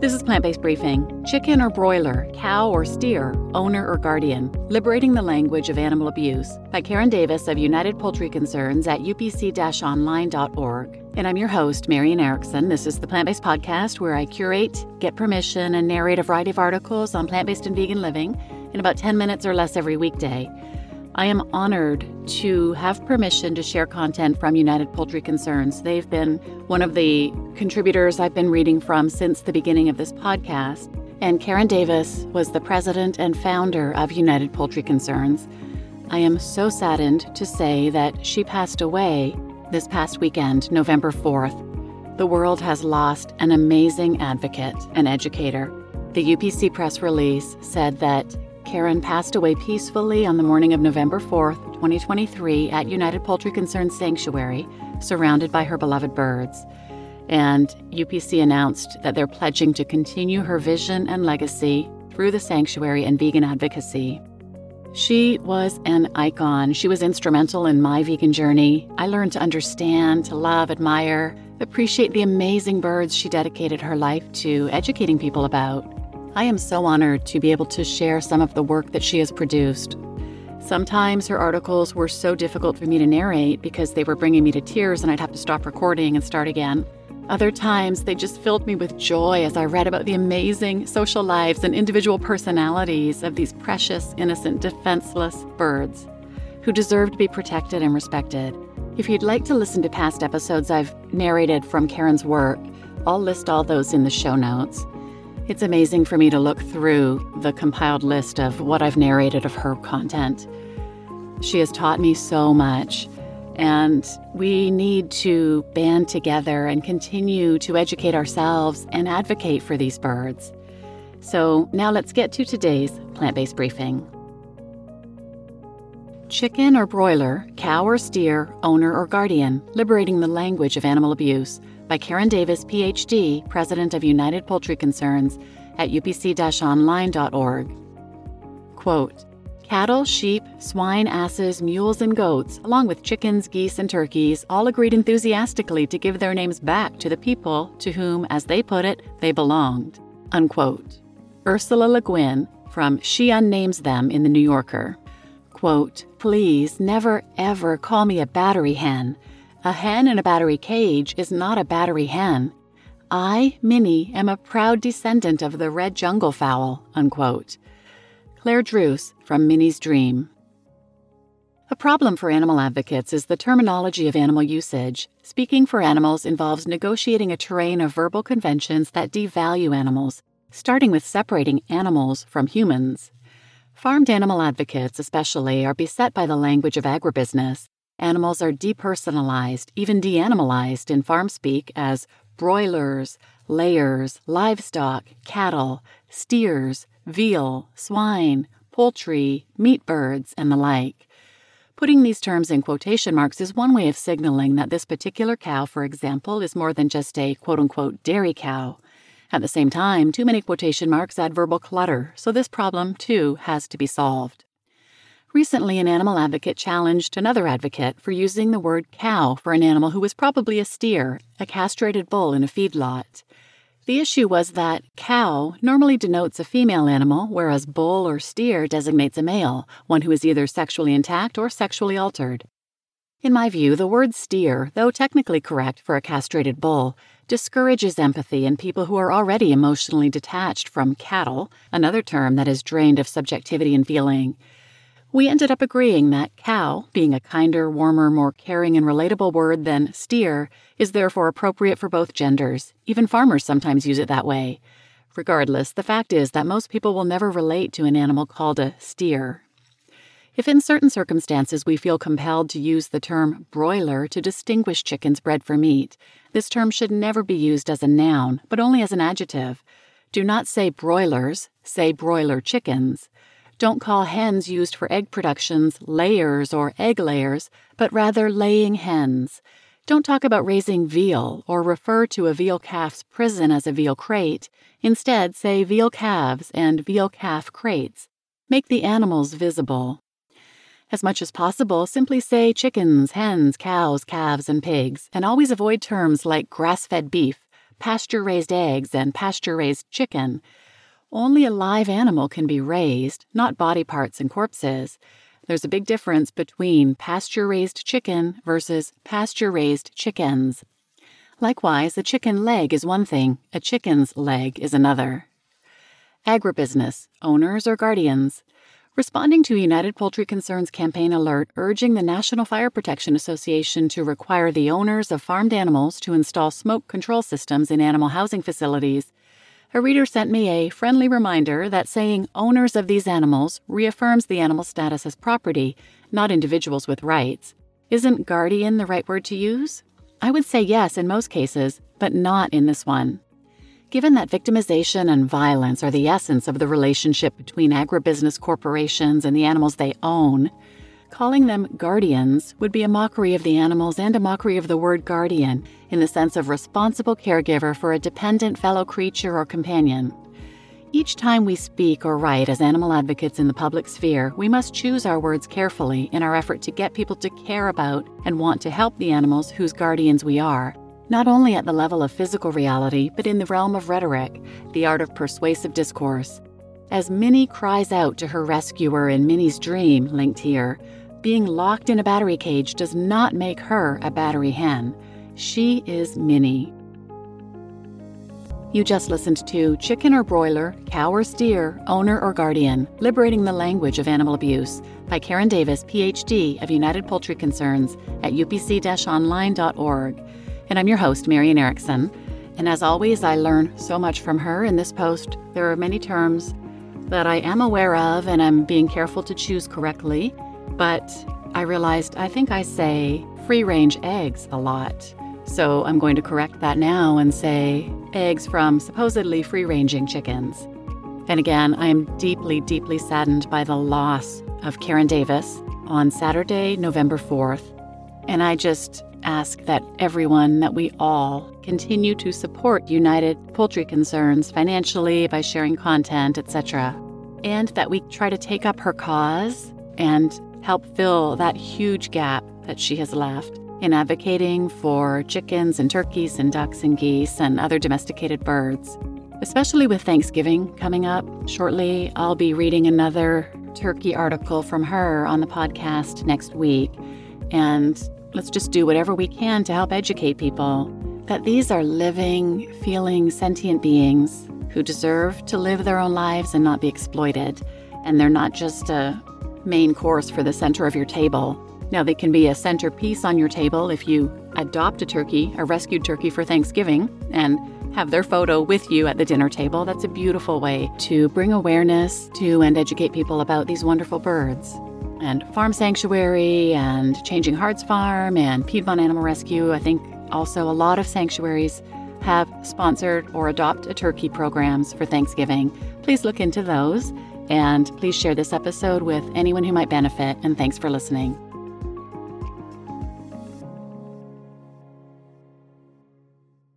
This is Plant Based Briefing Chicken or broiler, cow or steer, owner or guardian, liberating the language of animal abuse by Karen Davis of United Poultry Concerns at upc online.org. And I'm your host, Marian Erickson. This is the Plant Based Podcast where I curate, get permission, and narrate a variety of articles on plant based and vegan living in about 10 minutes or less every weekday. I am honored to have permission to share content from United Poultry Concerns. They've been one of the contributors I've been reading from since the beginning of this podcast. And Karen Davis was the president and founder of United Poultry Concerns. I am so saddened to say that she passed away this past weekend, November 4th. The world has lost an amazing advocate and educator. The UPC press release said that Karen passed away peacefully on the morning of November 4th, 2023, at United Poultry Concerns Sanctuary, surrounded by her beloved birds. And UPC announced that they're pledging to continue her vision and legacy through the sanctuary and vegan advocacy. She was an icon. She was instrumental in my vegan journey. I learned to understand, to love, admire, appreciate the amazing birds she dedicated her life to educating people about. I am so honored to be able to share some of the work that she has produced. Sometimes her articles were so difficult for me to narrate because they were bringing me to tears and I'd have to stop recording and start again. Other times, they just filled me with joy as I read about the amazing social lives and individual personalities of these precious, innocent, defenseless birds who deserve to be protected and respected. If you'd like to listen to past episodes I've narrated from Karen's work, I'll list all those in the show notes. It's amazing for me to look through the compiled list of what I've narrated of her content. She has taught me so much, and we need to band together and continue to educate ourselves and advocate for these birds. So, now let's get to today's plant based briefing. Chicken or broiler, cow or steer, owner or guardian, liberating the language of animal abuse by Karen Davis, PhD, President of United Poultry Concerns at upc online.org. Quote, Cattle, sheep, swine, asses, mules, and goats, along with chickens, geese, and turkeys, all agreed enthusiastically to give their names back to the people to whom, as they put it, they belonged. Unquote. Ursula Le Guin from She Unnames Them in The New Yorker. Quote, Please never ever call me a battery hen. A hen in a battery cage is not a battery hen. I, Minnie, am a proud descendant of the red jungle fowl. Unquote. Clare Druce from Minnie's Dream. A problem for animal advocates is the terminology of animal usage. Speaking for animals involves negotiating a terrain of verbal conventions that devalue animals, starting with separating animals from humans. Farmed animal advocates, especially, are beset by the language of agribusiness Animals are depersonalized, even deanimalized in farm speak as broilers, layers, livestock, cattle, steers, veal, swine, poultry, meat birds, and the like. Putting these terms in quotation marks is one way of signaling that this particular cow, for example, is more than just a quote unquote dairy cow. At the same time, too many quotation marks add verbal clutter, so this problem, too, has to be solved. Recently, an animal advocate challenged another advocate for using the word cow for an animal who was probably a steer, a castrated bull in a feedlot. The issue was that cow normally denotes a female animal, whereas bull or steer designates a male, one who is either sexually intact or sexually altered. In my view, the word steer, though technically correct for a castrated bull, discourages empathy in people who are already emotionally detached from cattle, another term that is drained of subjectivity and feeling. We ended up agreeing that cow, being a kinder, warmer, more caring, and relatable word than steer, is therefore appropriate for both genders. Even farmers sometimes use it that way. Regardless, the fact is that most people will never relate to an animal called a steer. If in certain circumstances we feel compelled to use the term broiler to distinguish chickens bred for meat, this term should never be used as a noun, but only as an adjective. Do not say broilers, say broiler chickens. Don't call hens used for egg productions layers or egg layers, but rather laying hens. Don't talk about raising veal or refer to a veal calf's prison as a veal crate. Instead, say veal calves and veal calf crates. Make the animals visible. As much as possible, simply say chickens, hens, cows, calves, and pigs, and always avoid terms like grass fed beef, pasture raised eggs and pasture raised chicken. Only a live animal can be raised, not body parts and corpses. There's a big difference between pasture raised chicken versus pasture raised chickens. Likewise, a chicken leg is one thing, a chicken's leg is another. Agribusiness, owners or guardians. Responding to United Poultry Concerns campaign alert urging the National Fire Protection Association to require the owners of farmed animals to install smoke control systems in animal housing facilities, a reader sent me a friendly reminder that saying owners of these animals reaffirms the animal's status as property, not individuals with rights. Isn't guardian the right word to use? I would say yes in most cases, but not in this one. Given that victimization and violence are the essence of the relationship between agribusiness corporations and the animals they own, calling them guardians would be a mockery of the animals and a mockery of the word guardian in the sense of responsible caregiver for a dependent fellow creature or companion. Each time we speak or write as animal advocates in the public sphere, we must choose our words carefully in our effort to get people to care about and want to help the animals whose guardians we are, not only at the level of physical reality, but in the realm of rhetoric, the art of persuasive discourse. As Minnie cries out to her rescuer in Minnie's dream, linked here, being locked in a battery cage does not make her a battery hen. She is Minnie. You just listened to Chicken or Broiler, Cow or Steer, Owner or Guardian Liberating the Language of Animal Abuse by Karen Davis, PhD of United Poultry Concerns at upc online.org. And I'm your host, Marian Erickson. And as always, I learn so much from her in this post. There are many terms that I am aware of and I'm being careful to choose correctly, but I realized I think I say free range eggs a lot. So I'm going to correct that now and say eggs from supposedly free ranging chickens. And again, I am deeply, deeply saddened by the loss of Karen Davis on Saturday, November 4th. And I just ask that everyone, that we all continue to support United Poultry Concerns financially by sharing content, etc. And that we try to take up her cause and help fill that huge gap that she has left in advocating for chickens and turkeys and ducks and geese and other domesticated birds. Especially with Thanksgiving coming up shortly, I'll be reading another turkey article from her on the podcast next week. And let's just do whatever we can to help educate people that these are living, feeling, sentient beings who deserve to live their own lives and not be exploited. And they're not just a main course for the center of your table. Now, they can be a centerpiece on your table if you adopt a turkey, a rescued turkey for Thanksgiving, and have their photo with you at the dinner table. That's a beautiful way to bring awareness to and educate people about these wonderful birds. And Farm Sanctuary and Changing Hearts Farm and Piedmont Animal Rescue, I think also a lot of sanctuaries have sponsored or adopt a turkey programs for Thanksgiving. Please look into those and please share this episode with anyone who might benefit. And thanks for listening.